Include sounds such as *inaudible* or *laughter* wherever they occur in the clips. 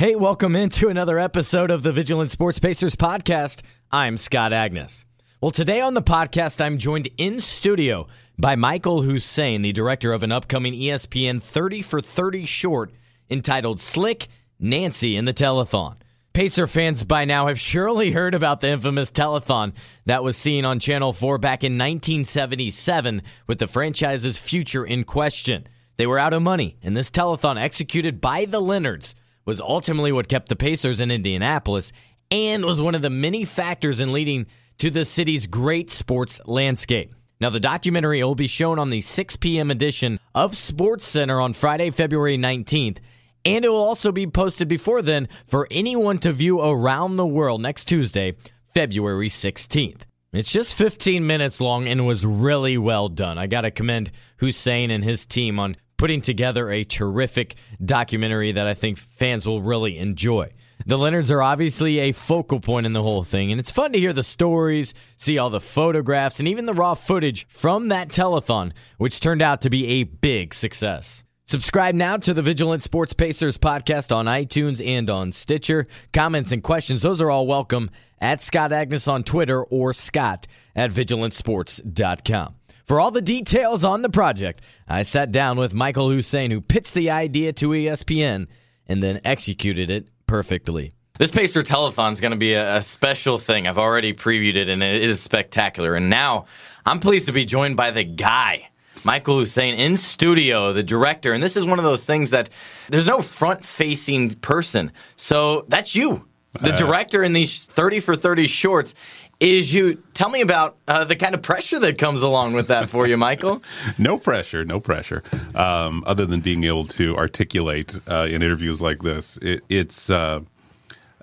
Hey, welcome into another episode of the Vigilant Sports Pacers podcast. I'm Scott Agness. Well, today on the podcast, I'm joined in studio by Michael Husain, the director of an upcoming ESPN 30 for 30 short entitled Slick Nancy in the Telethon. Pacer fans by now have surely heard about the infamous telethon that was seen on Channel 4 back in 1977 with the franchise's future in question. They were out of money, and this telethon executed by the Leonards was ultimately what kept the Pacers in Indianapolis and was one of the many factors in leading to the city's great sports landscape. Now, the documentary will be shown on the 6 p.m. edition of SportsCenter on Friday, February 19th, and it will also be posted before then for anyone to view around the world next Tuesday, February 16th. It's just 15 minutes long and was really well done. I got to commend Husain and his team on putting together a terrific documentary that I think fans will really enjoy. The Leonards are obviously a focal point in the whole thing, and it's fun to hear the stories, see all the photographs, and even the raw footage from that telethon, which turned out to be a big success. Subscribe now to the Vigilant Sports Pacers podcast on iTunes and on Stitcher. Comments and questions, those are all welcome at Scott Agness on Twitter or Scott at vigilantsports.com. For all the details on the project, I sat down with Michael Husain, who pitched the idea to ESPN and then executed it perfectly. This Pacer Telethon is going to be a, a special thing. I've already previewed it, and it is spectacular. And now I'm pleased to be joined by the guy, Michael Husain, in studio, the director. And this is one of those things that there's no front facing person. So that's you, the uh, director in these 30 for 30 shorts. Is you tell me about uh, the kind of pressure that comes along with that for you, *laughs* Michael? no pressure, no pressure. Um, other than being able to articulate uh, in interviews like this, it, it's uh,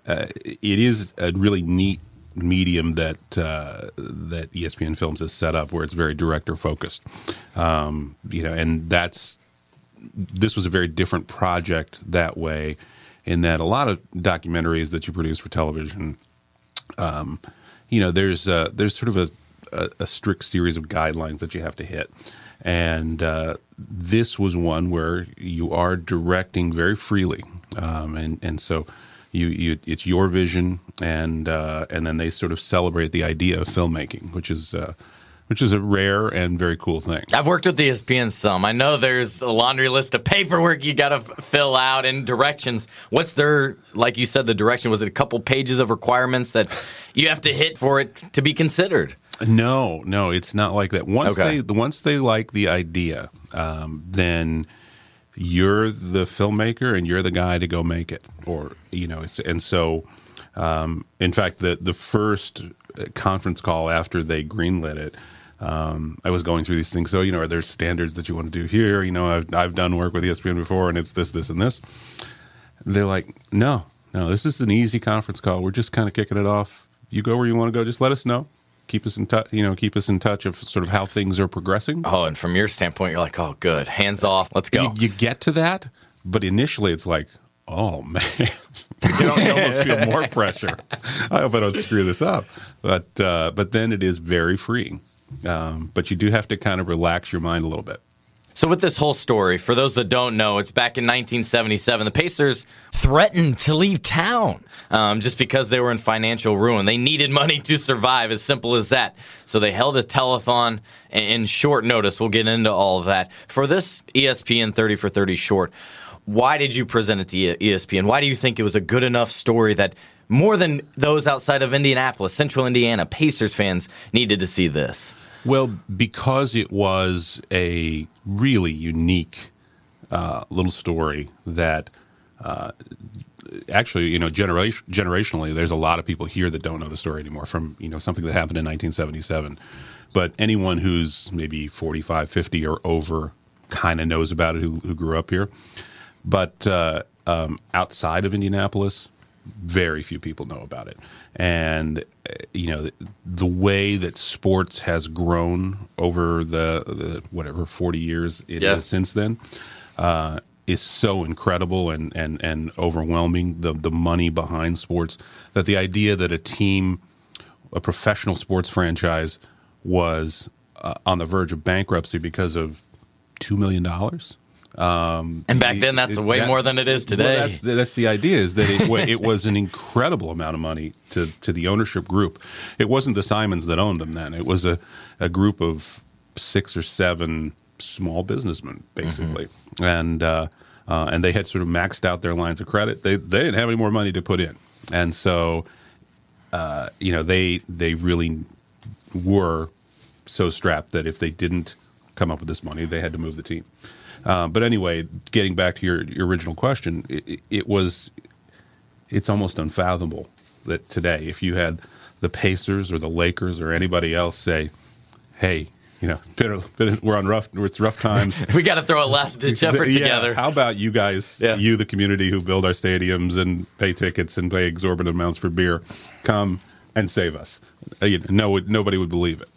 uh, it is a really neat medium that uh, that ESPN Films has set up, where it's very director focused. Um, you know, and that's this was a very different project that way, in that a lot of documentaries that you produce for television um, you know, there's uh, there's sort of a, a, a strict series of guidelines that you have to hit, and uh, this was one where you are directing very freely, um, and and so you, you it's your vision, and uh, and then they sort of celebrate the idea of filmmaking, which is. Uh, which is a rare and very cool thing. I've worked with ESPN some. I know there's a laundry list of paperwork you got to f- fill out and directions. What's their, like you said, the direction? Was it a couple pages of requirements that you have to hit for it to be considered? No, no, it's not like that. Once Okay. they once they like the idea, um, then you're the filmmaker and you're the guy to go make it. Or you know, it's, and so um, in fact, the the first uh, conference call after they greenlit it. Um, I was going through these things. So, you know, are there standards that you want to do here? You know, I've, I've done work with ESPN before and it's this, this, and this. They're like, no, no, this is an easy conference call. We're just kind of kicking it off. You go where you want to go. Just let us know. Keep us in touch. You know, keep us in touch of sort of how things are progressing. Oh, and from your standpoint, you're like, oh, good. Hands off. Let's go. You, you get to that, but initially it's like, oh man, *laughs* you, you almost feel more pressure. I hope I don't screw this up. But uh, but then it is very freeing. Um, but you do have to kind of relax your mind a little bit. So, with this whole story, for those that don't know, it's back in 1977. The Pacers threatened to leave town um, just because they were in financial ruin. They needed money to survive, as simple as that. So, they held a telethon in- short notice. We'll get into all of that. For this ESPN 30 for 30 short, why did you present it to ESPN? Why do you think it was a good enough story that more than those outside of Indianapolis, Central Indiana, Pacers fans needed to see this? Well, because it was a really unique uh, little story that uh, actually, you know, generation, generationally, there's a lot of people here that don't know the story anymore from, you know, something that happened in 1977. But anyone who's maybe 45, 50 or over kind of knows about it who, who grew up here. But uh, um, outside of Indianapolis, very few people know about it. And, uh, you know, the, the way that sports has grown over the, the whatever, 40 years it is Yeah. since then uh, is so incredible and, and, and overwhelming, the, the money behind sports, that the idea that a team, a professional sports franchise, was uh, on the verge of bankruptcy because of $2 million Um, and back then, that's it- way that- more than it is today. Well, that's, that's the idea is that it, *laughs* it was an incredible amount of money to, to the ownership group. It wasn't the Simons that owned them then. It was a, a group of six or seven small businessmen, basically. And, uh, uh, and they had sort of maxed out their lines of credit. They, they didn't have any more money to put in. And so, uh, you know, they, they really were so strapped that if they didn't come up with this money, they had to move the team. Uh, but anyway, getting back to your, your original question, it, it was it's almost unfathomable that today, if you had the Pacers or the Lakers or anybody else say, "Hey, you know, *laughs* been- been- we're on rough, it's rough times." *laughs* we got to throw a last ditch *laughs* effort Yeah, together. How about you guys, Yeah. you, the community who build our stadiums and pay tickets and pay exorbitant amounts for beer, come and save us? Uh, no, nobody would believe it,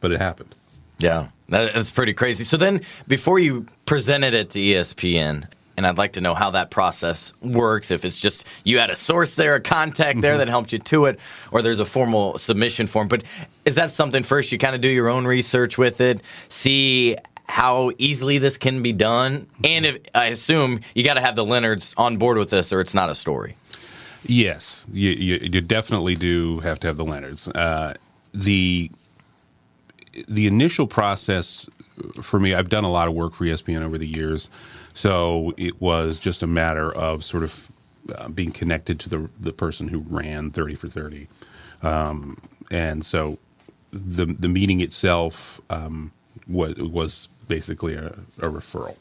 but it happened. Yeah, that's pretty crazy. So then, before you presented it to ESPN, and I'd like to know how that process works. If it's just you had a source there, a contact there that helped you to it, or there's a formal submission form. But is that something first you kind of do your own research with it, see how easily this can be done, and if I assume you got to have the Leonards on board with this, or it's not a story. Yes, you, you, you definitely do have to have the Leonards. Uh, the the initial process for me, I've done a lot of work for ESPN over the years, so it was just a matter of sort of uh, being connected to the the person who ran Thirty for Thirty, um, and so the the meeting itself um, was was basically a, a referral.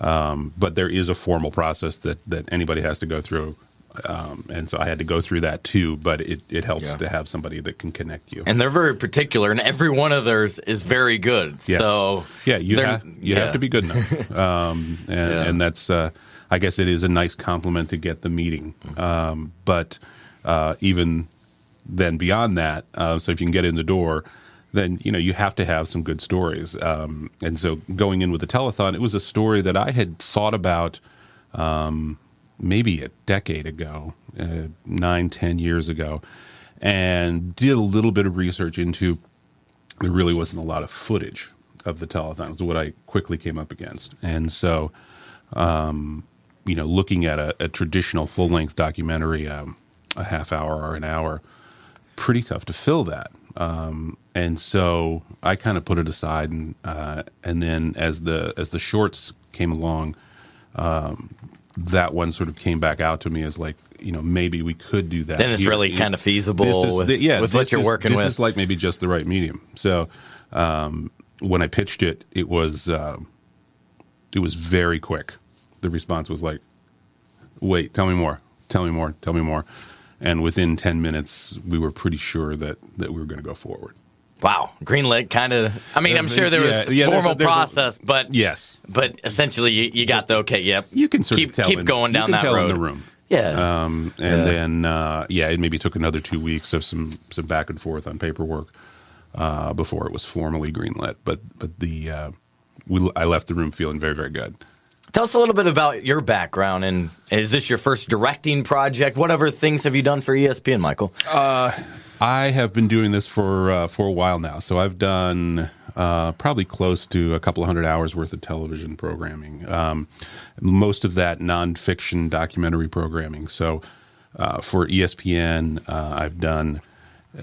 Um, but there is a formal process that, that anybody has to go through. Um, and so I had to go through that too, but it, it helps Yeah. to have somebody that can connect you. And they're very particular, and every one of theirs is very good. Yes. So yeah, you, they're- ha- you yeah. have to be good enough. *laughs* um, and, Yeah. and that's, uh, I guess it is a nice compliment to get the meeting. Um, but uh, even then beyond that, uh, so if you can get in the door, then you know you have to have some good stories. Um, and so going in with the telethon, it was a story that I had thought about um, maybe a decade ago, uh, nine, ten years ago, and did a little bit of research into. There really wasn't a lot of footage of the telethon. Is what I quickly came up against, and so um, you know, looking at a, a traditional full length documentary, um, a half hour or an hour, pretty tough to fill that. Um, and so I kind of put it aside, and uh, and then as the as the shorts came along, um, that one sort of came back out to me as like you know maybe we could do that. Then it's here. really kind of feasible with, the- yeah, with what you're is- working this with. is like maybe just the right medium. So um, when I pitched it, it was um it was very quick. The response was like, "Wait, tell me more, tell me more, tell me more." And within ten minutes, we were pretty sure that that we were going to go forward. Wow, Greenlit kind of. I mean, I'm sure there was Yeah, yeah, there's a- formal a- process, but Yes, but essentially you, you got the okay. Yep, you can sort keep keep in- going down that road. in the room. Yeah, Um, and then uh, yeah, it maybe took another two weeks of some some back and forth on paperwork uh, before it was formally greenlit. But but the uh, we, I left the room feeling very very good. Tell us a little bit about your background and is this your first directing project? What other things have you done for ESPN, Michael? I have been doing this for uh, for a while now, so I've done uh, probably close to a couple hundred hours worth of television programming. Um, most of that nonfiction documentary programming. So uh, for ESPN, uh, I've done.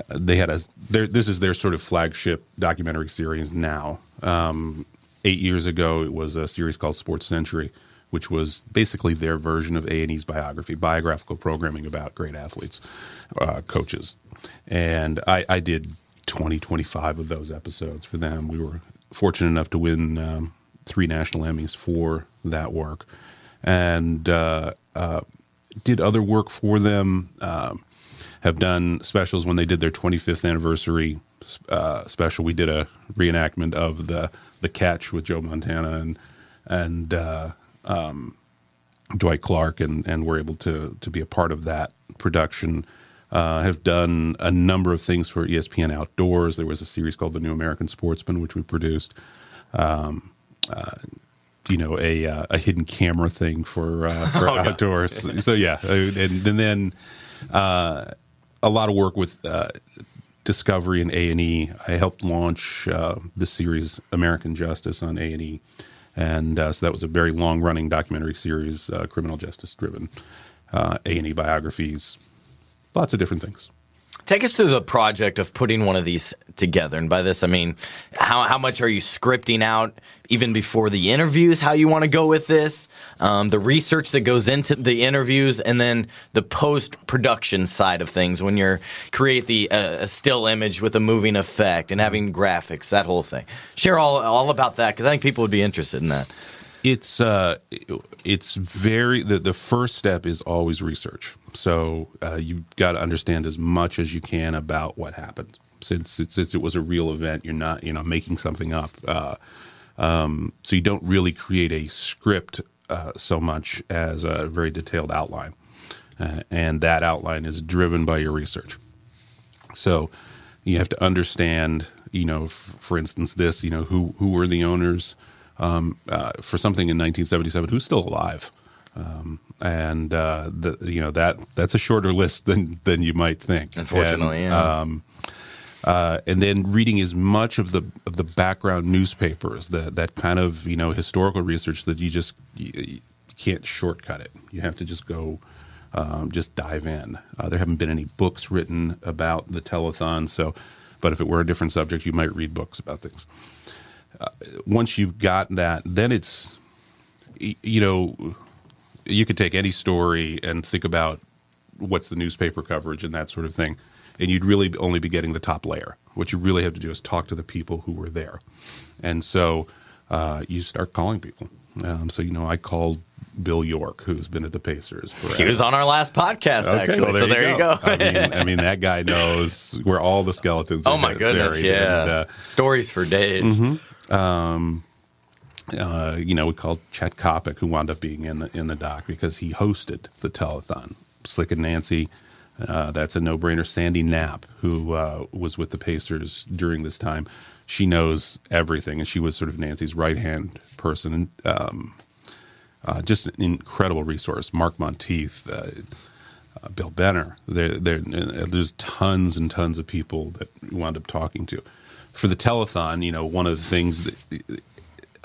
They had a. This is their sort of flagship documentary series now. Um, eight years ago, it was a series called SportsCentury, which was basically their version of A and E's biography, biographical programming about great athletes, uh, coaches, and I, I did 20, 25 of those episodes for them. We were fortunate enough to win um, three national Emmys for that work, and uh, uh, did other work for them. Um, have done specials when they did their 25th anniversary uh, special. We did a reenactment of the the catch with Joe Montana and and uh, um, Dwight Clark, and and were able to to be a part of that production. Uh, have done a number of things for ESPN Outdoors. There was a series called The New American Sportsman, which we produced. Um, uh, you know, a uh, a hidden camera thing for uh, *laughs* for Oh, yeah. outdoors. so yeah, uh, and, and then uh, a lot of work with uh, Discovery and A and E. I helped launch uh, the series American Justice on A and E, and uh, so that was a very long running documentary series, uh, criminal justice driven, uh, A and E biographies, lots of different things. Take us through the project of putting one of these together. And by this, I mean, how, how much are you scripting out even before the interviews, how you want to go with this, um, the research that goes into the interviews, and then the post production side of things when you create the uh, still image with a moving effect and having graphics, that whole thing. Share all, all about that because I think people would be interested in that. It's uh, it's very the the first step is always research. So uh, you've got to understand as much as you can about what happened. Since, since it was a real event, you're not you know making something up. Uh, um, so you don't really create a script uh, so much as a very detailed outline, uh, and that outline is driven by your research. So you have to understand, you know, f- for instance, this, you know, who who were the owners um, uh, for something in 1977 who's still alive. Um, and uh, the, you know that that's a shorter list than than you might think. Unfortunately, and, yeah. Um, uh, and then reading as much of the of the background newspapers, that that kind of you know historical research that you just you, you can't shortcut it. You have to just go, um, just dive in. Uh, there haven't been any books written about the telethon, so but if it were a different subject, you might read books about things once you've got that, then it's you know you could take any story and think about what's the newspaper coverage and that sort of thing, and you'd really only be getting the top layer. What you really have to do is talk to the people who were there, and so uh, you start calling people. Um, so you know, I called Bill York, who's been at the Pacers. Forever. He was on our last podcast, Okay, actually. well, there so you there you go. I, mean, I mean, that guy knows where all the skeletons. *laughs* oh my goodness, yeah. and, uh, Stories for days. Um, uh, you know, we called Chet Coppock, who wound up being in the in the doc because he hosted the telethon. Slick and Nancy, uh, that's a no brainer. Sandy Knapp, who uh, was with the Pacers during this time, she knows everything, and she was sort of Nancy's right hand person. Um, uh, just an incredible resource. Mark Monteith, uh, uh, Bill Benner. There, there, there's tons and tons of people that we wound up talking to. For the telethon, you know, one of the things that,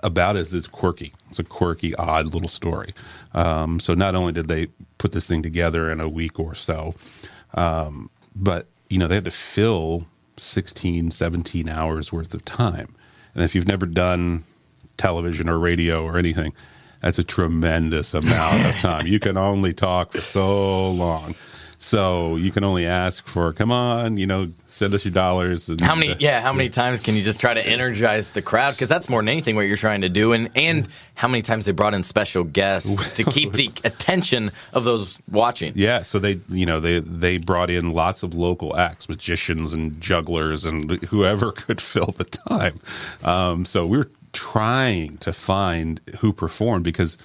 about it is it's quirky. It's a quirky, odd little story. Um, so not only did they put this thing together in a week or so, um, but you know they had to fill 16, 17 hours worth of time. And if you've never done television or radio or anything, that's a tremendous amount of time. You can only talk for so long. So you can only ask for, come on, you know, send us your dollars. And, How many? uh, Yeah, how many times can you just try to energize the crowd? Because that's more than anything what you're trying to do. And and how many times they brought in special guests *laughs* to keep the attention of those watching? Yeah, so they, you know, they they brought in lots of local acts, magicians and jugglers and whoever *laughs* could fill the time. Um, so we were trying to find who performed because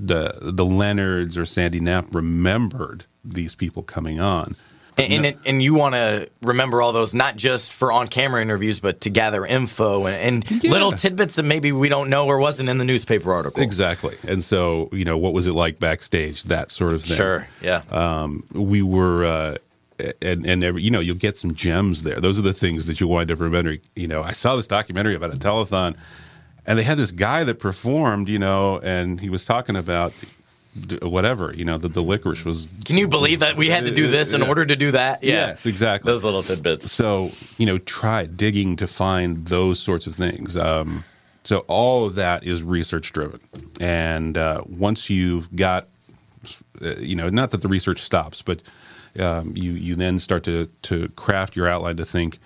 the the Leonards or Sandy Knapp remembered these people coming on. And and, it, and you want to remember all those, not just for on camera interviews, but to gather info and, and Yeah. little tidbits that maybe we don't know or wasn't in the newspaper article. Exactly, and so you know, what was it like backstage? That sort of thing. Sure. Yeah. um, we were uh, and and every, you know you'll get some gems there those are the things that you wind up remembering you know i saw this documentary about a telethon and they had this guy that performed you know and he was talking about whatever you know that the licorice was Can you believe that we had to do this in Yeah. order to do that? Yeah. Yes, exactly. Those little tidbits. so you know try digging to find those sorts of things um, so all of that is research driven and uh, once you've got uh, you know not that the research stops but um, you you then start to to craft your outline to think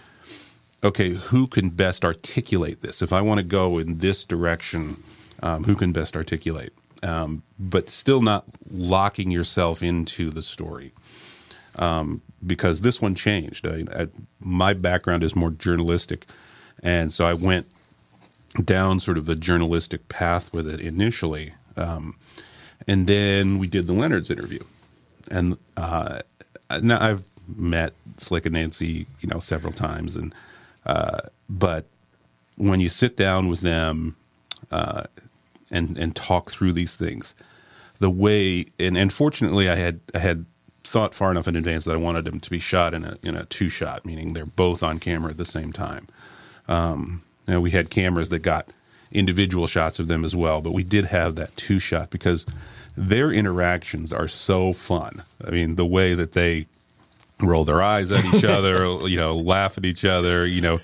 okay who can best articulate this? If i want to go in this direction um, who can best articulate? Um, but still not locking yourself into the story. Because this one changed. I, I, my background is more journalistic, and so I went down sort of a journalistic path with it initially, um, and then we did the Leonard's interview, and uh, now I've met Slick and Nancy, you know, several times, and uh, but when you sit down with them uh, and and talk through these things, the way and, and fortunately I had I had thought far enough in advance that I wanted them to be shot in a in a two shot, meaning they're both on camera at the same time. Um, we had cameras that got individual shots of them as well, but we did have that two shot because their interactions are so fun. I mean, the way that they roll their eyes at each other, *laughs* you know, laugh at each other, you know,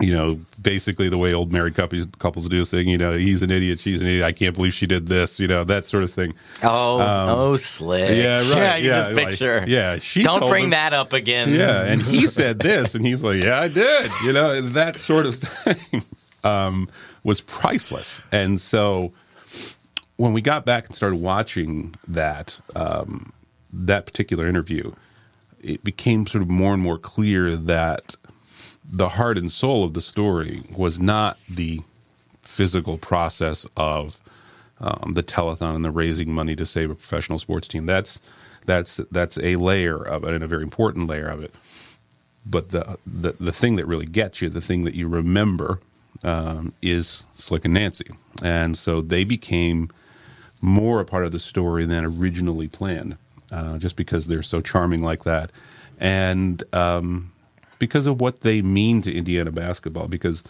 you know, basically the way old married couples couples do, saying, you know, he's an idiot, she's an idiot. I can't believe she did this, you know, that sort of thing. Oh, oh, slick. Yeah, right. *laughs* Yeah, you yeah, just like, picture. yeah, she Don't bring him- that up again. Yeah, and he said this, and he's like, "Yeah, I did." You know, that sort of thing *laughs* um, was priceless. And so, when we got back and started watching that um, that particular interview, it became sort of more and more clear that the heart and soul of the story was not the physical process of um, the telethon and the raising money to save a professional sports team. That's that's that's a layer of it and a very important layer of it. But the the, the thing that really gets you, the thing that you remember, um, is Slick and Nancy, and so they became more a part of the story than originally planned, uh, just because they're so charming like that, and um, because of what they mean to Indiana basketball. Because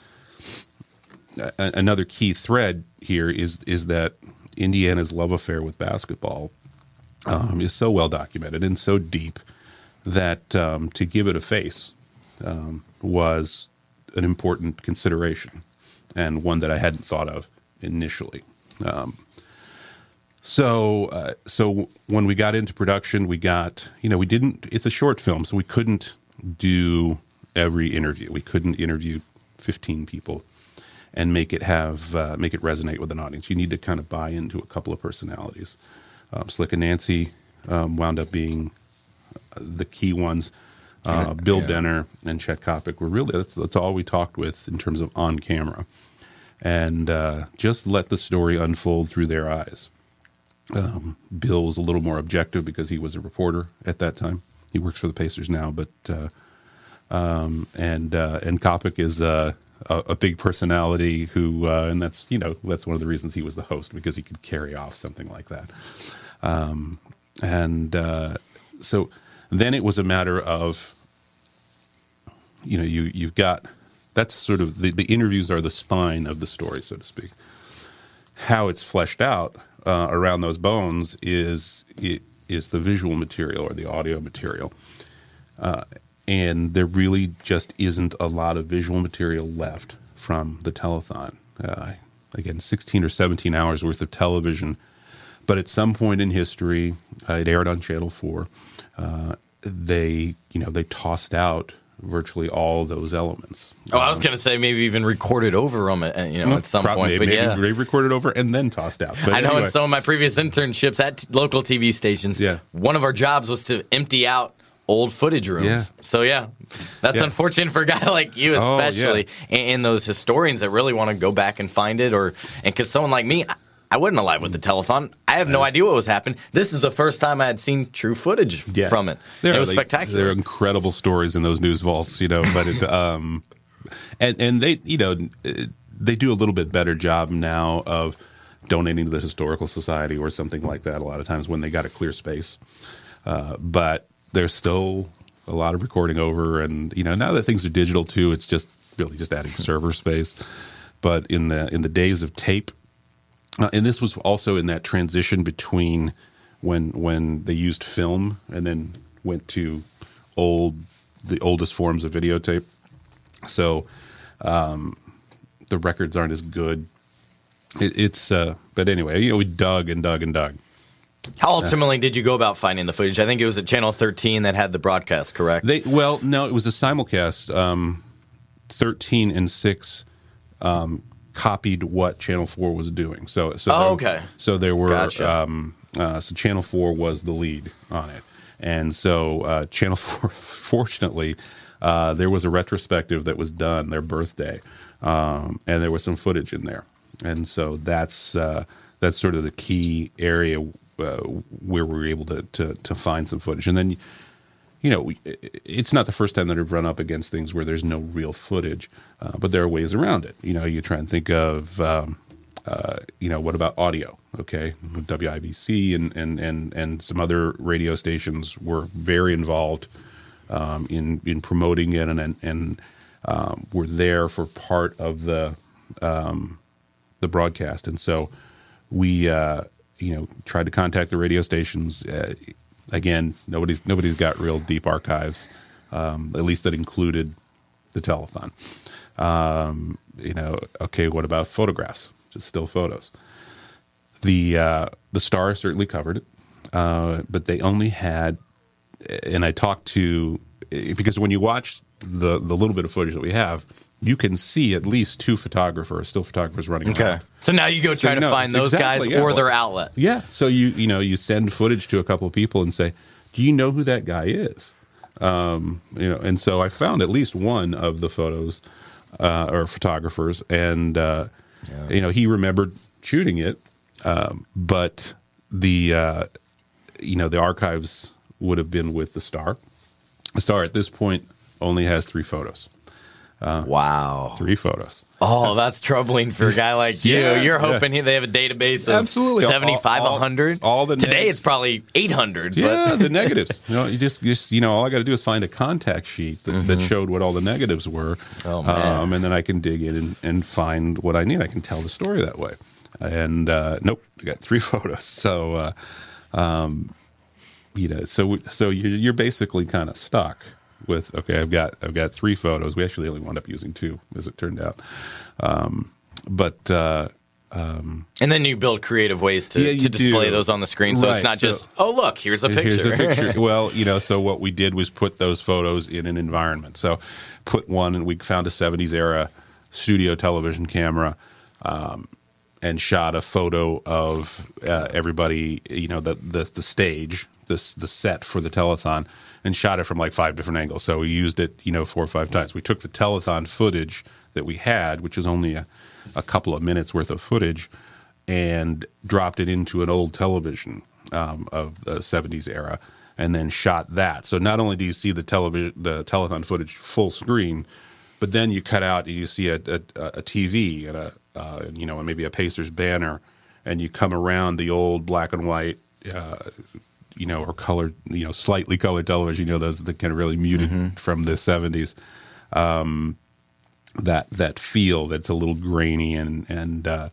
a- another key thread here is is that Indiana's love affair with basketball um, is so well documented and so deep that um, to give it a face um, was an important consideration and one that I hadn't thought of initially. Um, so, uh, so when we got into production, we got you know we didn't. It's a short film, so we couldn't do every interview. We couldn't interview fifteen people and make it have uh, make it resonate with an audience. You need to kind of buy into a couple of personalities. Um, Slick and Nancy um, wound up being the key ones. Uh, Bill yeah. Benner and Chet Coppock were really that's, that's all we talked with in terms of on camera, and uh, just let the story unfold through their eyes. Um, Bill was a little more objective because he was a reporter at that time. He works for the Pacers now, but uh, um, and uh, and Coppock is uh, a, a big personality who, uh, and that's you know that's one of the reasons he was the host because he could carry off something like that. Um, and uh, so then it was a matter of you know you you've got that's sort of the, the interviews are the spine of the story so to speak how it's fleshed out uh, around those bones is is the visual material or the audio material. Uh, and there really just isn't a lot of visual material left from the telethon. Uh, again 16 or 17 hours worth of television. But at some point in history uh, it aired on channel 4 uh, they you know they tossed out virtually all those elements Oh, I was gonna say maybe even recorded over them, at, you know, mm, at some point. maybe, But yeah, maybe they recorded over and then tossed out but I know anyway. in some of my previous internships at t- local TV stations, Yeah. one of our jobs was to empty out old footage rooms. Yeah. So yeah, that's Yeah. unfortunate for a guy *laughs* like you, Oh, yeah. especially, and, and those historians that really want to go back and find it, or and because someone like me. I- wasn't alive with the telethon. I have no idea what was happening. This is the first time I had seen true footage f- Yeah. from it. There it was they- spectacular. There are incredible stories in those news vaults, you know. But it, *laughs* um, and and they, you know, they do a little bit better job now of donating to the historical society or something like that. A lot of times when they got a clear space, uh, but there's still a lot of recording over, and you know, now that things are digital too, it's just really just adding *laughs* server space. But in the in the days of tape, uh, and this was also in that transition between when when they used film and then went to old the oldest forms of videotape. So um, the records aren't as good. It, it's uh, but anyway, you know, we dug and dug and dug. How ultimately did you go about finding the footage? I think it was at Channel 13 that had the broadcast, correct? They well, no, it was a simulcast. Um, Thirteen and six um, copied what Channel Four was doing. So, so Oh, there- okay. So there were Gotcha. um, uh, so Channel Four was the lead on it, and so uh, Channel *laughs* Four, fortunately, uh, there was a retrospective that was done their birthday, um, and there was some footage in there, and so that's uh, that's sort of the key area uh, where we were able to, to to find some footage, and then you know, it's not the first time that I've run up against things where there's no real footage, uh, but there are ways around it. You know, you try and think of, um, uh, you know, what about audio? Okay, WIBC and and and and some other radio stations were very involved um, in in promoting it, and and, and um, were there for part of the um, the broadcast, and so we uh, you know tried to contact the radio stations. Uh, again, nobody's nobody's got real deep archives, um, at least that included the telethon. Um, you know, okay, what about photographs? Just still photos. The uh, the Star certainly covered it, uh, but they only had, and I talked to because when you watch the the little bit of footage that we have, you can see at least two photographers, still photographers running Okay. around. So now you go try to no, find those exactly, guys yeah. or their outlet. Yeah. So you you know you send footage to a couple of people and say, "Do you know who that guy is?" Um, you know, and so I found at least one of the photos uh, or photographers, and uh, you know he remembered shooting it, um, but the uh, you know the archives would have been with the star. The star at this point only has three photos. Wow. Three photos. Oh, that's troubling for a guy like *laughs* you. Yeah, You're hoping he- they have a database of Absolutely. All- 75, all- 100. all the Today names. it's probably 800. Yeah, But the *laughs* negatives. You know, you just, just you know, all I got to do is find a contact sheet that, that showed what all the negatives were, Mm-hmm. Oh, man. um, and then I can dig in and, and find what I need. I can tell the story that way. And uh, nope, I got three *laughs* photos. So, uh, um, you know, so so you're, you're basically kind of stuck with okay. I've got I've got three photos. We actually only wound up using two, as it turned out. Um, but uh, um, and then you build creative ways to, Yeah, to display do. those on the screen. So Right, it's not so- just, oh, look, here's a picture. Here's a picture. *laughs* well, you know, so what we did was put those photos in an environment. So put one, and we found a 70s era studio television camera um, and shot a photo of uh, everybody, you know, the, the, the stage, this, the set for the telethon, and shot it from like five different angles. So we used it, you know, four or five times. We took the telethon footage that we had, which was only a, a couple of minutes worth of footage, and dropped it into an old television um, of the 70s era and then shot that. So not only do you see the television, the telethon footage full screen, but then you cut out and you see a, a, a TV and a uh, you know maybe a Pacers banner, and you come around the old black and white. Uh, you know, or colored, you know, slightly colored television. You know, those that kind of really muted from the '70s. Um, that that feel that's a little grainy and and uh,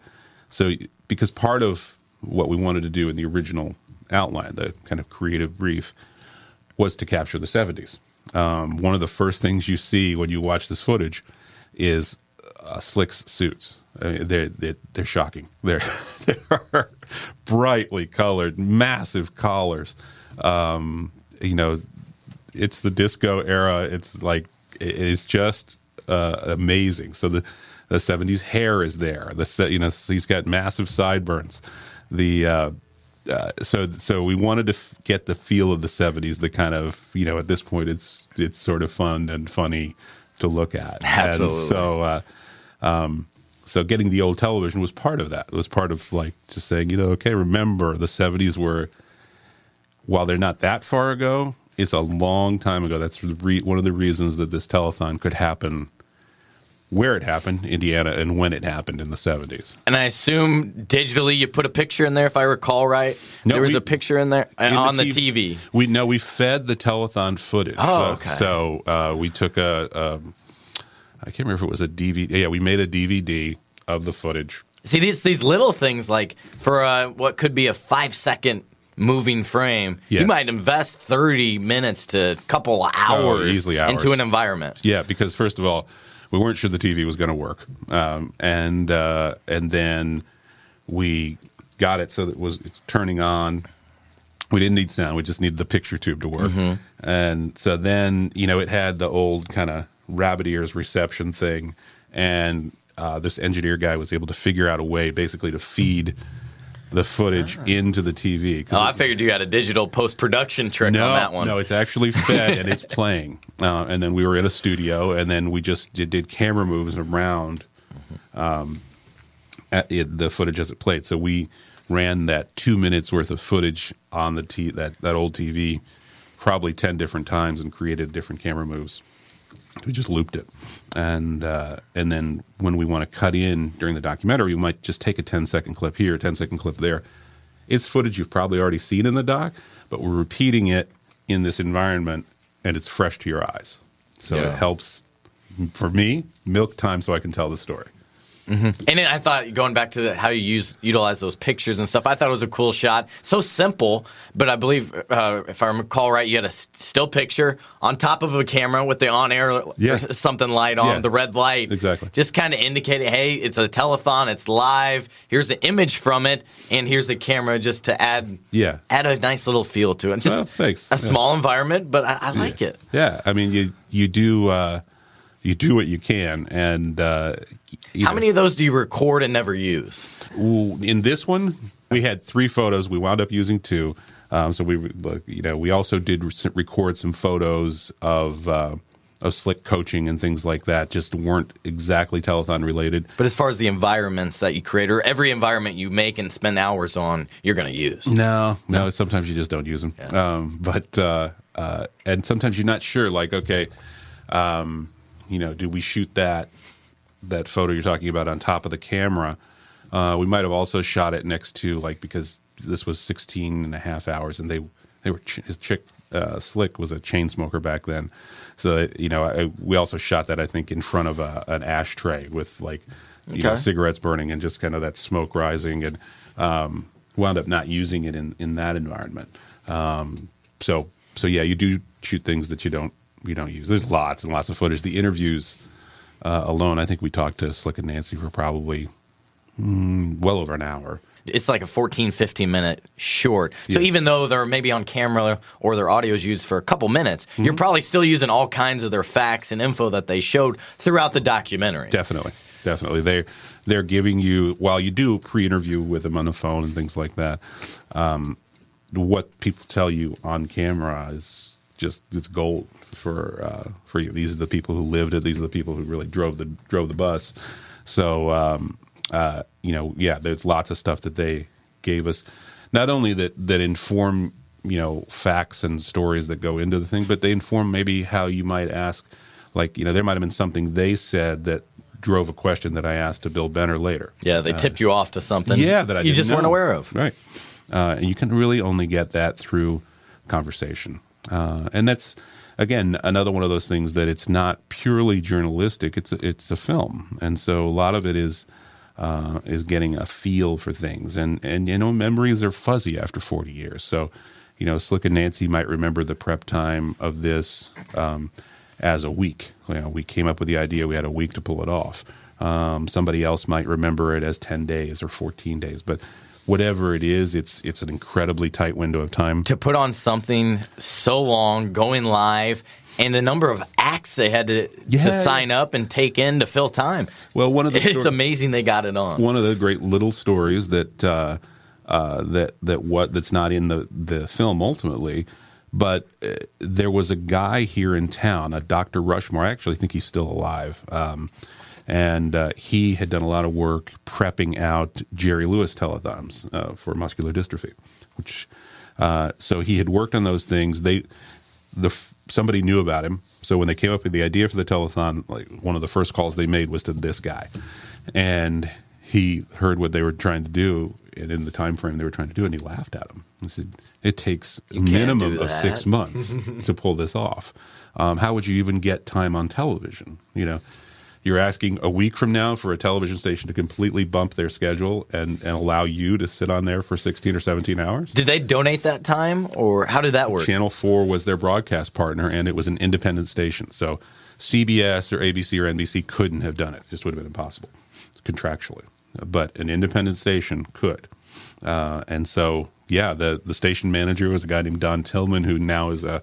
so because part of what we wanted to do in the original outline, the kind of creative brief, was to capture the 70s. Um, one of the first things you see when you watch this footage is uh, Slick's suits. I mean, they're, they're they're shocking. They're *laughs* they're brightly colored, massive collars. Um, you know, it's the disco era. It's like it's just uh, amazing. So the the seventies hair is there. The you know he's got massive sideburns. The uh, uh, so so we wanted to f- get the feel of the seventies. The kind of you know at this point it's it's sort of fun and funny to look at. Absolutely. And so. Uh, um, so getting the old television was part of that. It was part of like just saying, you know, okay, remember the '70s were, while they're not that far ago, it's a long time ago. That's re- one of the reasons that this telethon could happen, where it happened, Indiana, and when it happened in the '70s. And I assume digitally you put a picture in there, if I recall right. No, there was we- a picture in there uh, In on the TV. We no, we fed the telethon footage. Oh, so, okay. So uh, we took a, um, I can't remember if it was a DVD. Yeah, we made a DVD of the footage. See, these these little things like for uh, what could be a five second moving frame, you might invest thirty minutes to a couple hours, Oh, easily hours. into an environment. Yeah, because first of all, we weren't sure the TV was going to work, um, and uh, and then we got it so that it was it's turning on. We didn't need sound; we just needed the picture tube to work. And so then you know it had the old kind of rabbit ears reception thing, and uh, this engineer guy was able to figure out a way basically to feed the footage into the TV. Oh, I figured you had a digital post production trick no, on that one. No, it's actually fed and it's playing. *laughs* Uh, and then we were in a studio, and then we just did, did camera moves around um, at it, the footage as it played. So we ran that two minutes worth of footage on the t- that that old TV probably ten different times and created different camera moves. We just looped it, and uh, and then when we want to cut in during the documentary, we might just take a 10 second clip here, a 10 second clip there. It's footage you've probably already seen in the doc, but we're repeating it in this environment, and it's fresh to your eyes. So Yeah. it helps for me milk time so I can tell the story. And then I thought going back to the, how you use utilize those pictures and stuff. I thought it was a cool shot. So simple, but I believe uh, if I recall right, you had a still picture on top of a camera with the on air Yeah. something light on Yeah. the red light. Exactly. Just kind of indicating, hey, it's a telethon, it's live. Here's the image from it, and here's the camera, just to add Yeah. add a nice little feel to it. And just Well, thanks. a Yeah. small environment, but I, I like it. Yeah, I mean, you you do uh, you do what you can, and uh, you How many of those do you record and never use? Ooh, in this one, we had three photos. We wound up using two. Um, so we, you know, we also did record some photos of uh, of slick coaching and things like that. Just weren't exactly telethon related. But as far as the environments that you create, or every environment you make and spend hours on, you're going to use. No, no. Sometimes you just don't use them. Um, but uh, uh, and sometimes you're not sure. Like, okay, um, you know, do we shoot that that photo you're talking about on top of the camera? Uh, we might have also shot it next to like because this was 16 and a half hours, and they they were ch- his chick uh, Slick was a chain smoker back then, so you know I, we also shot that I think in front of a, an ashtray with like you know cigarettes burning and just kind of that smoke rising and um, wound up not using it in in that environment. Um, so so yeah, you do shoot things that you don't you don't use. There's lots and lots of footage. The interviews uh, alone, I think we talked to Slick and Nancy for probably mm, well over an hour. It's like a 14, 15 minute short. So Yes. even though they're maybe on camera or their audio is used for a couple minutes, you're probably still using all kinds of their facts and info that they showed throughout the documentary. Definitely, definitely. They they're giving you while you do pre-interview with them on the phone and things like that. Um, what people tell you on camera is just it's gold for uh, for you. These are the people who lived it. These are the people who really drove the drove the bus. So um, uh, you know, yeah, there's lots of stuff that they gave us. Not only that that inform you know facts and stories that go into the thing, but they inform maybe how you might ask. Like you know, there might have been something they said that drove a question that I asked to Bill Benner later. Yeah, they tipped you off to something. Uh, Yeah, that I you just weren't aware of. Right, uh, and you can really only get that through conversation, uh, and that's again another one of those things that it's not purely journalistic. It's it's a film, and so a lot of it is uh, is getting a feel for things, and and you know memories are fuzzy after forty years. So, you know, Slick and Nancy might remember the prep time of this. Um, as a week. You know, we came up with the idea. We had a week to pull it off. Um, somebody else might remember it as ten days or fourteen days, but whatever it is, it's it's an incredibly tight window of time. To put on something so long, going live, and the number of acts they had to, Yeah. to sign up and take in to fill time. Well, one of the *laughs* It's stor- amazing they got it on. one of the great little stories that uh, uh, that that what that's not in the the film ultimately, but uh, there was a guy here in town, a Dr. Rushmore. I actually think he's still alive. Um, and uh, he had done a lot of work prepping out Jerry Lewis telethons uh, for muscular dystrophy, which uh, so he had worked on those things. They the somebody knew about him, so when they came up with the idea for the telethon, like one of the first calls they made was to this guy, and he heard what they were trying to do and in the time frame they were trying to do, and he laughed at them. He said, "It takes a minimum of six months *laughs* to pull this off. Um, how would you even get time on television? You know." You're asking a week from now for a television station to completely bump their schedule and, and allow you to sit on there for 16 or 17 hours? Did they donate that time, or how did that work? Channel 4 was their broadcast partner, and it was an independent station. So CBS or ABC or NBC couldn't have done it. It just would have been impossible contractually. But an independent station could. Uh, and so, yeah, the, the station manager was a guy named Don Tillman, who now is a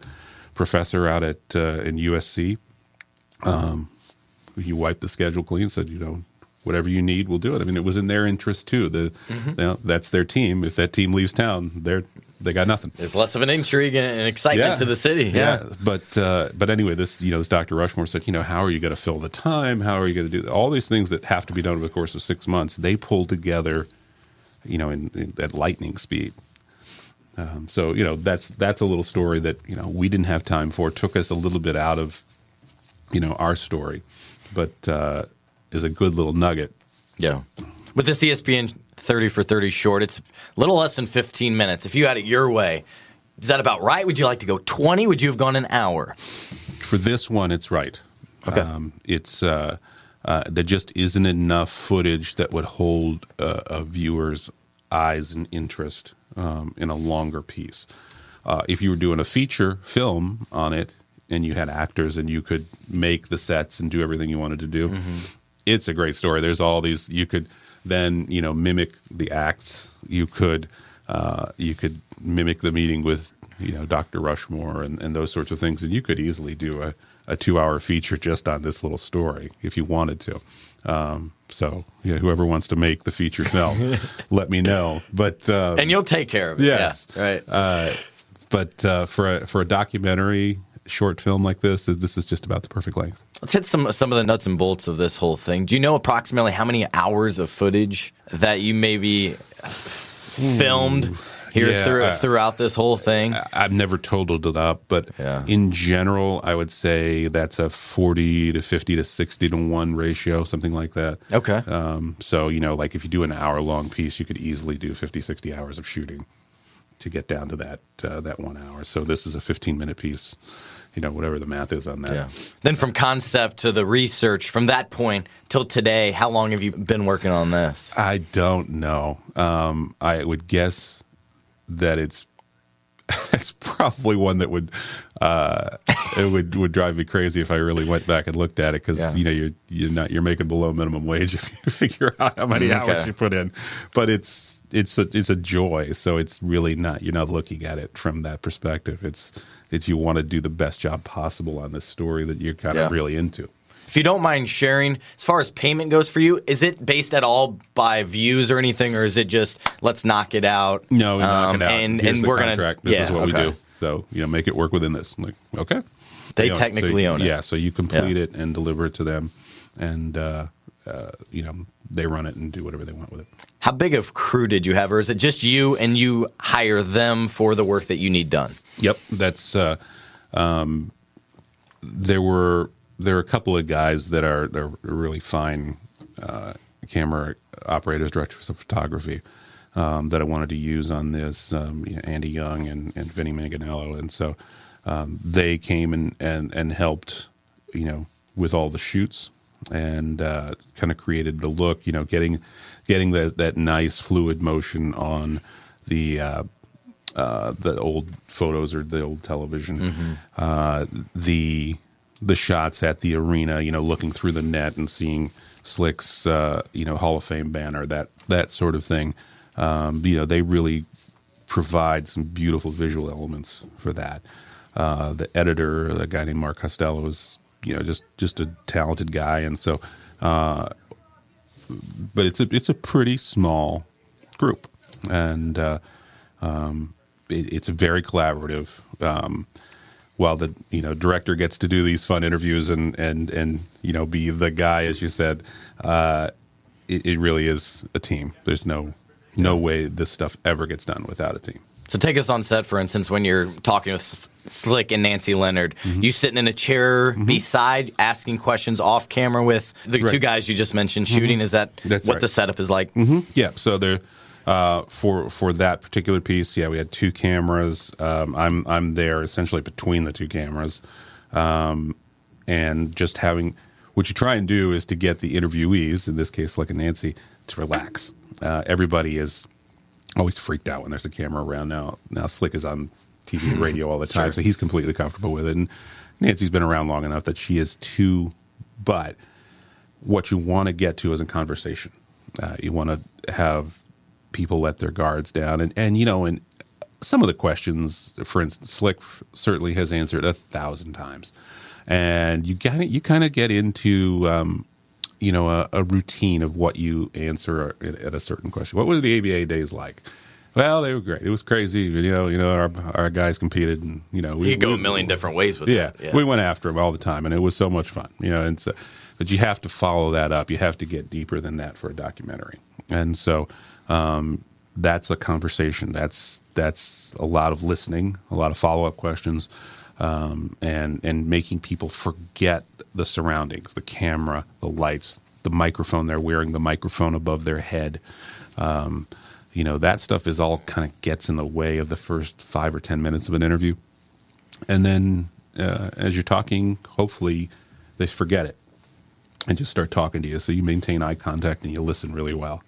professor out at uh, in USC. Um, he wiped the schedule clean, said, you know, whatever you need, we'll do it. I mean, it was in their interest too. The Mm-hmm. you know, that's their team. If that team leaves town, they're they got nothing. There's less of an intrigue and excitement to the city. Yeah. But uh, but anyway, this you know this Dr. Rushmore said, you know, how are you going to fill the time? How are you going to do all these things that have to be done over the course of six months? They pulled together, you know, in, in at lightning speed. Um, so you know that's that's a little story that you know we didn't have time for. It took us a little bit out of you know our story, but uh, is a good little nugget. Yeah. With this ESPN 30 for 30 short, it's a little less than 15 minutes. If you had it your way, is that about right? Would you like to go 20? Would you have gone an hour? For this one, it's right. Okay. Um, it's uh, uh, there just isn't enough footage that would hold uh, a viewer's eyes and interest um, in a longer piece. Uh, if you were doing a feature film on it and you had actors and you could make the sets and do everything you wanted to do, mm-hmm. it's a great story. There's all these you could then you know mimic the acts. You could uh, you could mimic the meeting with you know Dr. Rushmore and, and those sorts of things, and you could easily do a, a two hour feature just on this little story if you wanted to. Um, so yeah, whoever wants to make the feature film, *laughs* let me know. But uh, and you'll take care of it. Yes, yeah, right. Uh, but uh, for a, for a documentary short film like this, this is just about the perfect length. Let's hit some some of the nuts and bolts of this whole thing. Do you know approximately how many hours of footage that you maybe filmed? here yeah, through, uh, throughout this whole thing? I've never totaled it up, but yeah. in general, I would say that's a 40 to 50 to 60 to 1 ratio, something like that. Okay. Um, so, you know, like if you do an hour long piece, you could easily do 50, 60 hours of shooting to get down to that uh, that one hour. So this is a 15 minute piece you know whatever the math is on that. Yeah. Then from concept to the research, from that point till today, how long have you been working on this? I don't know. Um, I would guess that it's *laughs* it's probably one that would uh, it would would drive me crazy if I really went back and looked at it because yeah. you know you're you're not you're making below minimum wage *laughs* if you figure out how many okay. hours you put in, but it's it's a it's a joy. So it's really not you're not looking at it from that perspective. It's it's you want to do the best job possible on this story that you're kind yeah. of really into. If you don't mind sharing, as far as payment goes for you, is it based at all by views or anything, or is it just let's knock it out? No, we um, knock it out. And, Here's and we're contract. gonna. This yeah, is what okay. we do. So you know, make it work within this. I'm like, okay. They you technically so, own it. Yeah, so you complete yeah. it and deliver it to them, and uh, uh, you know they run it and do whatever they want with it. How big of crew did you have, or is it just you and you hire them for the work that you need done? Yep, that's. Uh, um, there were there are a couple of guys that are, they're really fine uh, camera operators, directors of photography um, that I wanted to use on this. Um, you know, Andy Young and, and Vinny Manganello, and so um, they came and, and and helped, you know, with all the shoots and uh, kind of created the look. You know, getting getting that that nice fluid motion on the. Uh, uh, the old photos or the old television, mm-hmm. Uh, the the shots at the arena, you know, looking through the net and seeing Slick's, uh, you know, Hall of Fame banner, that that sort of thing. Um, you know, they really provide some beautiful visual elements for that. Uh, the editor, a guy named Mark Costello, is you know just just a talented guy, and so, uh, but it's a it's a pretty small group, and uh, um, it, it's very collaborative. Um, while the you know director gets to do these fun interviews and and and you know be the guy as you said uh, it, it, really is a team there's no no way this stuff ever gets done without a team so take us on set for instance when you're talking with slick and nancy leonard mm-hmm. you sitting in a chair mm-hmm. beside asking questions off camera with the right. two guys you just mentioned shooting mm-hmm. is that That's what right. the setup is like mm-hmm. yeah so they're uh, for for that particular piece, yeah, we had two cameras. Um, I'm I'm there essentially between the two cameras, um, and just having what you try and do is to get the interviewees, in this case, like a Nancy, to relax. Uh, everybody is always freaked out when there's a camera around. Now now Slick is on TV and *laughs* radio all the time, sure. so he's completely comfortable with it. And Nancy's been around long enough that she is too. But what you want to get to is a conversation. Uh, you want to have people let their guards down. And, and you know, and some of the questions, for instance, Slick certainly has answered a thousand times. And you kind of you kind of get into um, you know a, a, routine of what you answer at a certain question. What were the ABA days like? Well, they were great. It was crazy. You know, you know, our our guys competed, and you know, we you go we, a million different ways with yeah, yeah, we went after them all the time, and it was so much fun. You know, and so, but you have to follow that up. You have to get deeper than that for a documentary, and so um, that's a conversation. That's that's a lot of listening, a lot of follow up questions, um, and and making people forget the surroundings, the camera, the lights, the microphone they're wearing, the microphone above their head. Um, you know that stuff is all kind of gets in the way of the first five or ten minutes of an interview, and then uh, as you're talking, hopefully they forget it and just start talking to you. So you maintain eye contact and you listen really well,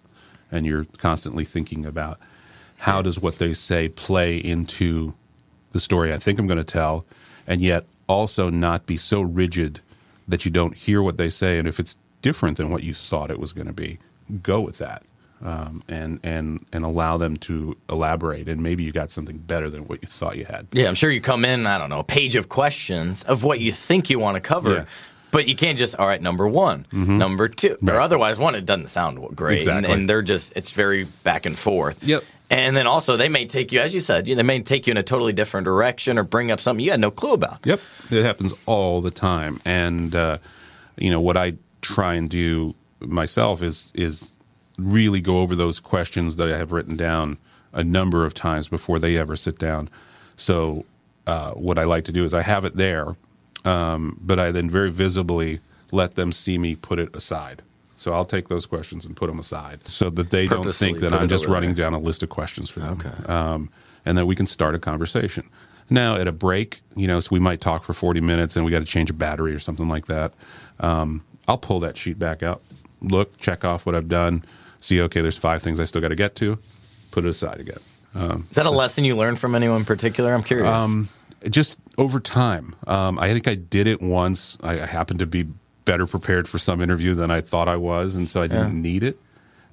and you're constantly thinking about how does what they say play into the story I think I'm going to tell, and yet also not be so rigid that you don't hear what they say. And if it's different than what you thought it was going to be, go with that. Um, and and and allow them to elaborate, and maybe you got something better than what you thought you had. Yeah, I'm sure you come in, I don't know, a page of questions of what you think you want to cover. Yeah. But you can't just, all right, number one, number two. Or Mm-hmm. Otherwise, one, it doesn't sound great. And, Exactly. and they're just, it's very back and forth. Yep. And then also, they may take you, as you said, they may take you in a totally different direction or bring up something you had no clue about. Yep, it happens all the time. And uh, you know what I try and do myself is is really go over those questions that I have written down a number of times before they ever sit down. So uh, what I like to do is I have it there, um, but I then very visibly let them see me put it aside. So I'll take those questions and put them aside, so that they don't think that I'm just running there. down a list of questions for them. Okay. Um, and then we can start a conversation. Now, at a break, you know, so we might talk for 40 minutes and we got to change a battery or something like that. Um, I'll pull that sheet back out, look, check off what I've done, see, okay, there's five things I still got to get to, put it aside again. Um, Is that a lesson you learned from anyone in particular? I'm curious. um, just over time. Um, I think I did it once. I, I happened to be better prepared for some interview than I thought I was, and so I didn't need it.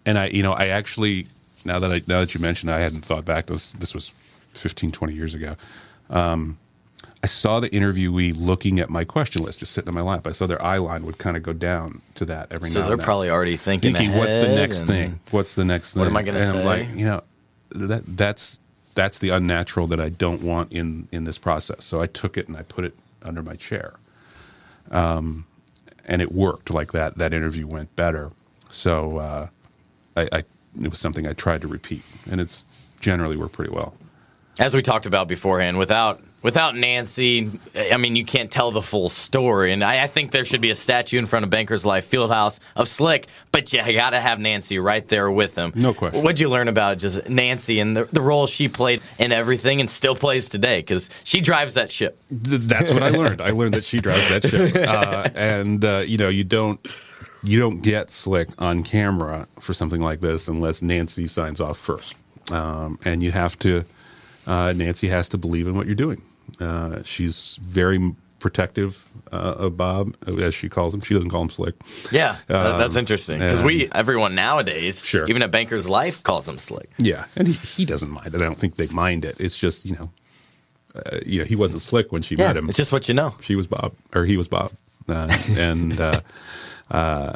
And I, you know, I actually now that I now that you mentioned, I hadn't thought back. This this was 15, 20 years ago. Um, I saw the interviewee looking at my question list, just sitting in my lap. I saw their eye line would kind of go down to that every so now So they're probably already thinking, thinking, what's the next thing? What's the next thing? What am I And I'm say? like, you know, that that's that's the unnatural that I don't want in in this process. So I took it and I put it under my chair, um, and it worked. Like that, that interview went better. So uh, I, I it was something I tried to repeat, and it's generally worked pretty well. as we talked about beforehand, without without Nancy, I mean, you can't tell the full story. And I, I think there should be a statue in front of Bankers Life Fieldhouse of Slick, but you got to have Nancy right there with him. No question. What'd you learn about just Nancy and the, the role she played in everything and still plays today? Because she drives that ship. That's what I *laughs* learned. I learned that she drives that ship, *laughs* uh, and uh, you know you don't you don't get slick on camera for something like this unless Nancy signs off first, um, and you have to. Uh, Nancy has to believe in what you're doing. Uh, she's very protective uh, of Bob, as she calls him. She doesn't call him slick. Yeah, that- that's Um, interesting. Because we, everyone nowadays, Sure. even at Bankers Life, calls him Slick. Yeah, and he, he doesn't mind it. I don't think they mind it. It's just you know, uh, you know, he wasn't slick when she Yeah, met him. it's just what you know. she was Bob, or he was Bob, uh, and uh, *laughs* uh,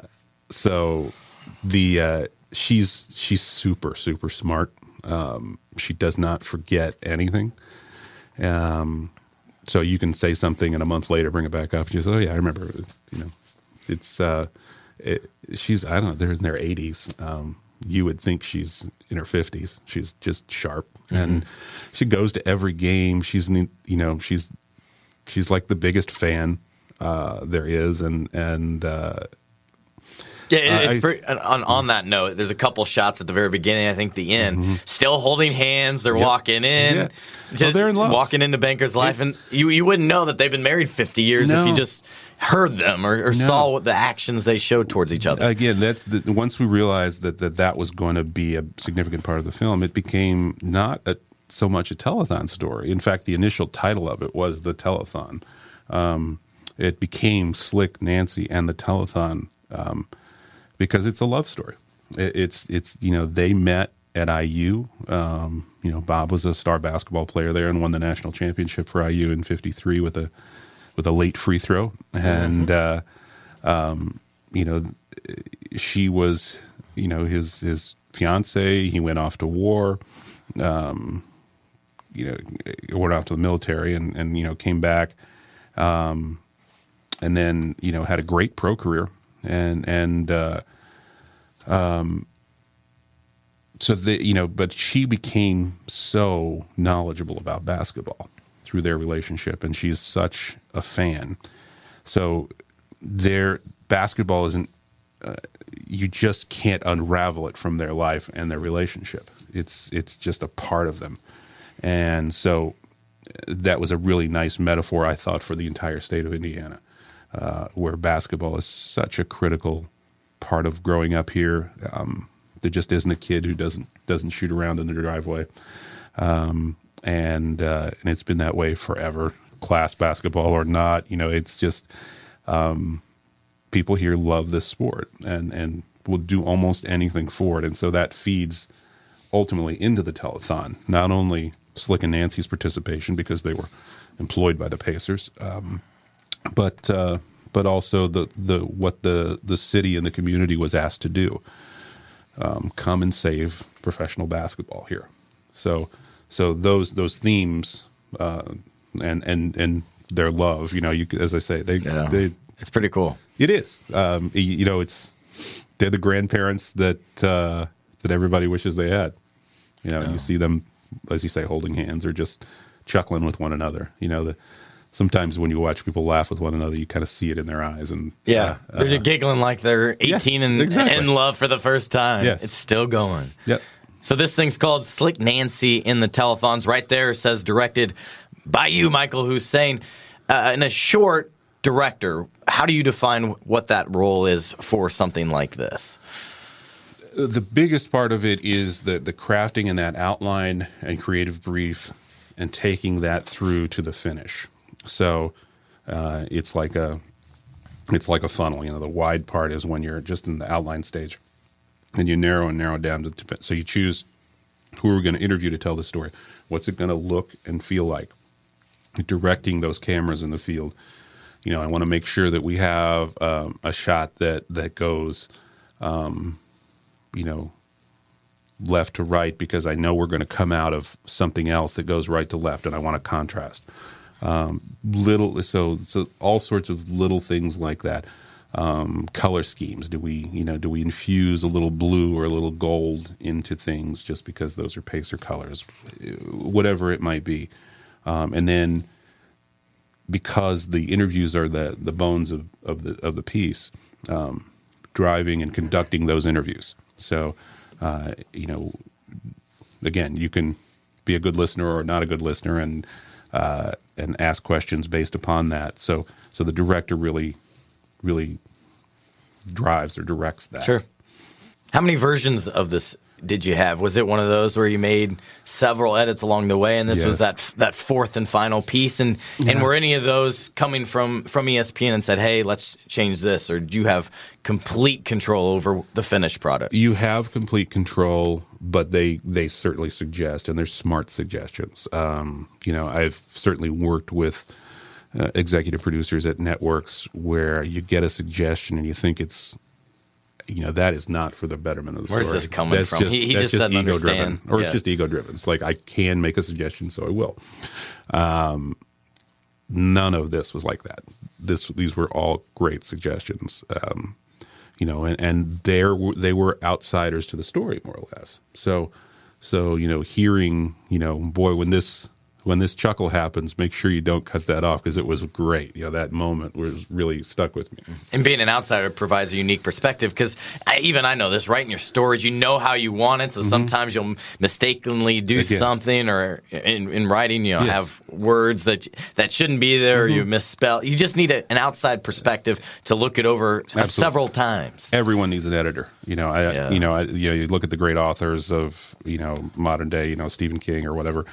so the uh, she's she's super super smart. Um, she does not forget anything. Um, so you can say something, and a month later, bring it back up. She says, "Oh yeah, I remember." You know, it's uh, it, she's I don't know. They're in their eighties. Um, you would think she's in her fifties. She's just sharp, and she goes to every game. She's you know she's she's like the biggest fan uh, there is, and and uh, Yeah, it, Uh, I- pretty, on, on that note, there's a couple shots at the very beginning. I think the end, still holding hands. They're Mm-hmm. Yep. walking in. Yeah. Well, they're in love. Walking into Banker's Life, It's- and you you wouldn't know that they've been married 50 years if you just heard them or, or No. saw what the actions they showed towards each other. again, that's the, once we realized that, that that was going to be a significant part of the film, it became not a, so much a telethon story. In fact, the initial title of it was the telethon. Um, it became Slick Nancy and the telethon um, because it's a love story. It, it's it's you know they met at IU. Um, you know Bob was a star basketball player there and won the national championship for IU in '53 with a with a late free throw and. Uh, you know, she was, you know, his his fiance. He went off to war. Um, you know, went off to the military, and and you know came back, um, and then you know had a great pro career, and and uh, um, so the you know, but she became so knowledgeable about basketball through their relationship, and she's such a fan. So their basketball isn't uh, you just can't unravel it from their life and their relationship. It's it's just a part of them. And so uh, that was a really nice metaphor i thought for the entire state of indiana uh, where basketball is such a critical part of growing up here. Um, there just isn't a kid who doesn't doesn't shoot around in the driveway, um, and uh, and it's been that way forever. Class basketball or not, you know, it's just um, people here love this sport and and will do almost anything for it, and so that feeds ultimately into the telethon. Not only Slick and Nancy's participation because they were employed by the Pacers, um, but uh, but also the the what the the city and the community was asked to do. Um, come and save professional basketball here. So so those those themes uh, and and and their love, you know, you as I say, they Yeah. they It's pretty cool. it is. Um, you, you know, it's they're the grandparents that uh, that everybody wishes they had. You know, you see them, as you say, holding hands or just chuckling with one another. You know, the, sometimes when you watch people laugh with one another, you kind of see it in their eyes. And Yeah, uh, they're just giggling like they're 18 yes, and exactly. in love for the first time. Yes. It's still going. Yep. So this thing's called Slick Nancy in the telethons. Right there says directed by you, Michael Husain. Uh, in a short director, how do you define what that role is for something like this? the biggest part of it is the the crafting and that outline and creative brief and taking that through to the finish so uh, it's like a it's like a funnel. You know the wide part is when you're just in the outline stage and you narrow and narrow down to, so you choose who are we going to interview to tell the story. What's it going to look and feel like? Directing those cameras in the field. You know i want to make sure that we have um, a shot that that goes you know, left to right because I know we're going to come out of something else that goes right to left, and I want to contrast. Um, little, so so all sorts of little things like that. Um, color schemes. Do we, you know, do we infuse a little blue or a little gold into things just because those are pacer colors, whatever it might be, um, and then because the interviews are the the bones of, of the of the piece, um, driving and conducting those interviews. So, uh, you know, again, you can be a good listener or not a good listener, and uh, and ask questions based upon that. So, so the director really, really drives or directs that. Sure. How many versions of this did you have? Was it one of those where you made several edits along the way, and this was that that fourth and final piece? And and were any of those coming from from ESPN and said, "Hey, let's change this," or do you have complete control over the finished product? you have complete control, but they they certainly suggest, and they're smart suggestions. Um, you know, I've certainly worked with uh, executive producers at networks where you get a suggestion and you think it's, you know, that is not for the betterment of the Where's story. Where's this coming That's from? He- he that's just doesn't ego-driven, understand. or Yeah. it's just ego driven. It's like I can make a suggestion, so I will. Um, none of this was like that. This these were all great suggestions. Um, you know, and, and there they were outsiders to the story more or less. So, so you know, hearing you know, boy, when this when this chuckle happens, make sure you don't cut that off because it was great. You know, that moment was really stuck with me. And being an outsider provides a unique perspective because even I know this, right? In your storage, you know how you want it. So sometimes you'll mistakenly do Again. something, or in, in writing, you know, Yes. have words that that shouldn't be there, or you misspell. You just need a, an outside perspective to look it over uh, several times. Everyone needs an editor. You know, I Yeah. you know, I, you know, you look at the great authors of you know modern day, you know, Stephen King or whatever,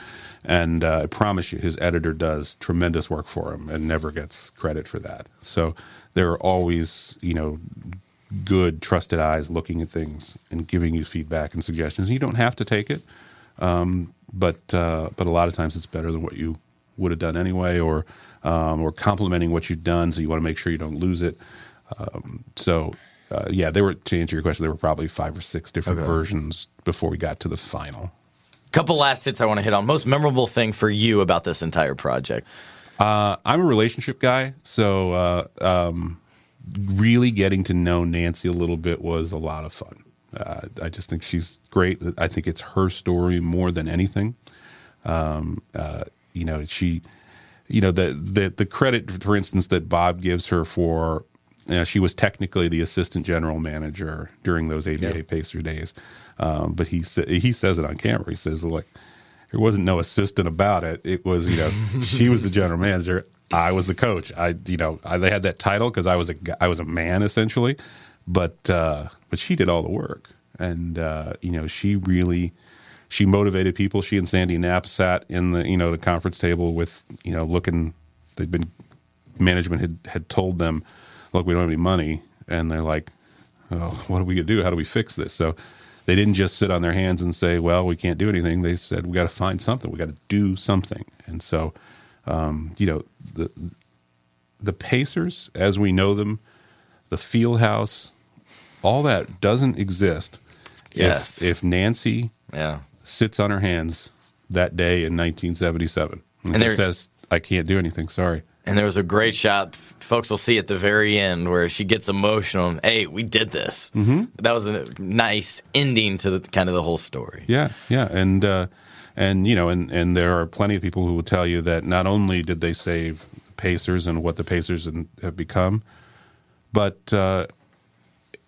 and uh, I promise you, his editor does tremendous work for him and never gets credit for that. So there are always you know good trusted eyes looking at things and giving you feedback and suggestions. You don't have to take it, um, but uh, but a lot of times it's better than what you would have done anyway, or um, or complimenting what you've done. So you want to make sure you don't lose it. Um, so uh, yeah, there were to answer your question, there were probably five or six different Okay. versions before we got to the final. Couple last hits I want to hit on. Most memorable thing for you about this entire project. Uh, I'm a relationship guy, so uh, um, really getting to know Nancy a little bit was a lot of fun. Uh, I just think she's great. I think it's her story more than anything. Um, uh, you know, she, you know, the, the the credit, for instance, that Bob gives her for, know, she was technically the assistant general manager during those ABA Yeah. Pacer days, um, but he sa- he says it on camera. He says like. There wasn't no assistant about it. It was, you know, *laughs* she was the general manager. I was the coach. I, you know, I, they had that title because I was a I was a man essentially, but uh, but she did all the work, and uh, you know, she really she motivated people. She and Sandy Knapp sat in the you know the conference table with you know looking. They'd been management had had told them, look, we don't have any money, and they're like, oh, what are we gonna do? How do we fix this? So they didn't just sit on their hands and say, well, we can't do anything. They said, we got to find something. We got to do something. And so, um, you know, the the Pacers, as we know them, the field house, all that doesn't exist. Yes. If, if Nancy Yeah. sits on her hands that day in 1977 and, And says, I can't do anything. Sorry. And there was a great shot. Folks will see at the very end where she gets emotional. And, hey, we did this. Mm-hmm. That was a nice ending to the, kind of the whole story. Yeah, yeah, and uh, and you know, and and there are plenty of people who will tell you that not only did they save the Pacers and what the Pacers have become, but uh,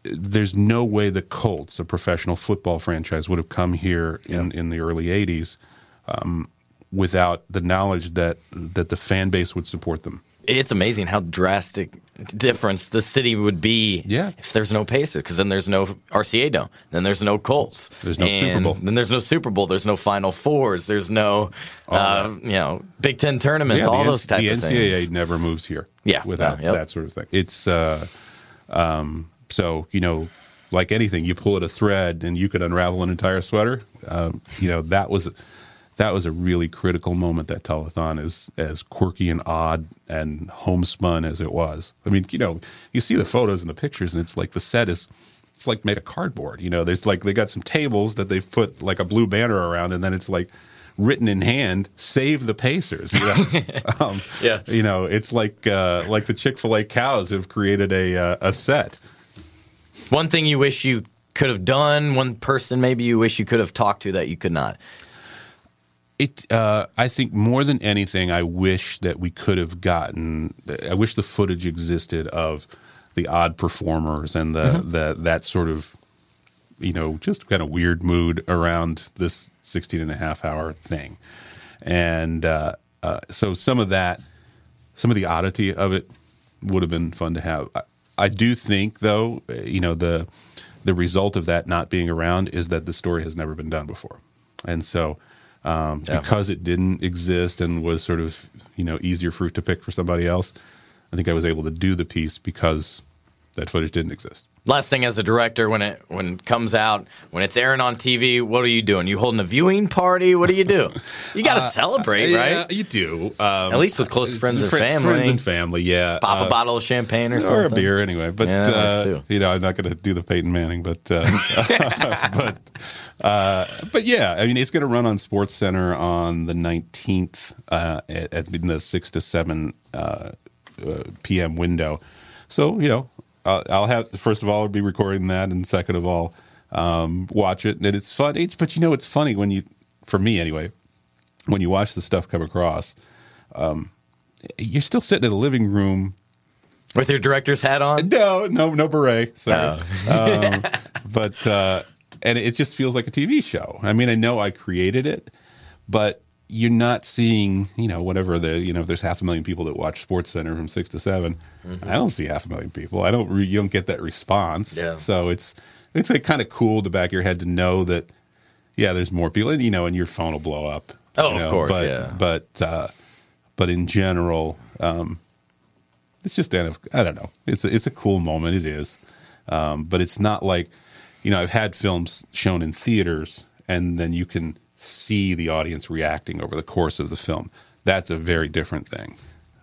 there's no way the Colts, a professional football franchise, would have come here in, in the early '80s um, without the knowledge that that the fan base would support them. It's amazing how drastic difference the city would be Yeah. if there's no Pacers, because then there's no RCA Dome, then there's no Colts, There's no Super Bowl. then there's no Super Bowl, there's no Final Fours, there's no, uh, you know, Big Ten tournaments, yeah, all the, those N- type the NCAA things. never moves here. Yeah, without uh, yep. that sort of thing. It's uh, um, so you know, like anything, you pull at a thread and you could unravel an entire sweater. Um, you know, that was that was a really critical moment. That telethon is as quirky and odd and homespun as it was. I mean, you know, you see the photos and the pictures, and it's like the set is. It's like made of cardboard, you know. There's like they got some tables that they've put like a blue banner around, and then it's like written in hand, "Save the Pacers." You know? *laughs* um, Yeah. you know, it's like uh, like the Chick Fil A cows have created a uh, a set. One thing you wish you could have done, one person maybe you wish you could have talked to that you could not. It, uh, I think, more than anything, I wish that we could have gotten. I wish the footage existed of the odd performers and the, the that sort of, you know, just kind of weird mood around this 16 and a half hour thing, and uh, uh, so some of that, some of the oddity of it, would have been fun to have. I, I do think, though, you know the the result of that not being around is that the story has never been done before, and so um, Yeah. because it didn't exist and was sort of you know easier fruit to pick for somebody else, I think I was able to do the piece because that footage didn't exist. Last thing as a director, when it when it comes out, when it's airing on TV, what are you doing? You holding a viewing party? What do you do? You got to *laughs* celebrate, Uh, Yeah, right? you do. Um, At least with close friends and family. Friends and family, yeah. Pop a Uh, bottle of champagne or or something. a beer anyway. But Yeah, uh, you know, I'm not going to do the Peyton Manning, but uh, *laughs* *laughs* but uh, but yeah, I mean, it's going to run on SportsCenter on the 19th uh, at, at in the six to seven uh, uh, p.m. window. So you know, I'll, I'll have first of all, I'll be recording that, and second of all, um, watch it, and it's fun. It's, but you know, it's funny when you, for me anyway, when you watch the stuff come across. Um, you're still sitting in the living room With your director's hat on? no, no, no beret. Sorry. *laughs* um, but uh, and it just feels like a TV show. I mean, I know I created it, but you're not seeing, you know, whatever the, you know, if there's half a million people that watch SportsCenter from six to 7 I don't see half a million people. I don't. Re- you don't get that response. Yeah. So it's it's like kind of cool to back of your head to know that, yeah, there's more people, and you know, and your phone will blow up. Oh, you of course, but, yeah. But uh, but in general, um, it's just kind of I don't know. It's a, it's a cool moment. It is, um, but it's not like you know I've had films shown in theaters and then you can see the audience reacting over the course of the film. That's a very different thing.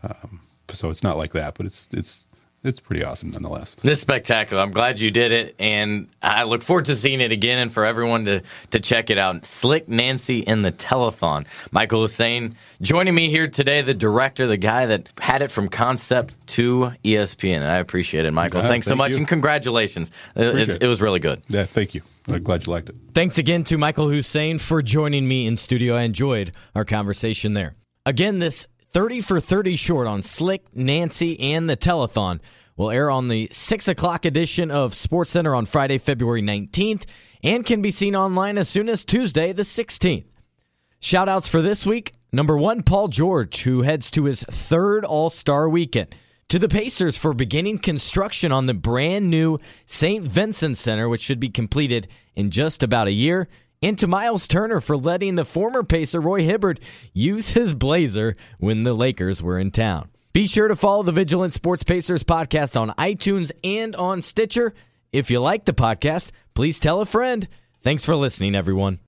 Um, so it's not like that, but it's it's it's pretty awesome nonetheless. This is spectacular. I'm glad you did it, and I look forward to seeing it again and for everyone to, to check it out. Slick Nancy in the Telethon. Michael Husain joining me here today, the director, the guy that had it from concept to ESPN. I appreciate it, Michael. Yeah, Thanks so much, you. and congratulations. Uh, it, it, it. it was really good. Yeah, thank you. I'm glad you liked it. Thanks again to Michael Husain for joining me in studio. I enjoyed our conversation there. Again, this 30 for 30 short on Slick, Nancy, and the Telethon will air on the 6 o'clock edition of SportsCenter on Friday, February 19th, and can be seen online as soon as Tuesday, the 16th. Shout outs for this week Number one, Paul George, who heads to his third All Star weekend. To the Pacers for beginning construction on the brand new St. Vincent Center, which should be completed in just about a year. And to Miles Turner for letting the former Pacer Roy Hibbert use his blazer when the Lakers were in town. Be sure to follow the Vigilant Sports Pacers podcast on iTunes and on Stitcher. If you like the podcast, please tell a friend. Thanks for listening, everyone.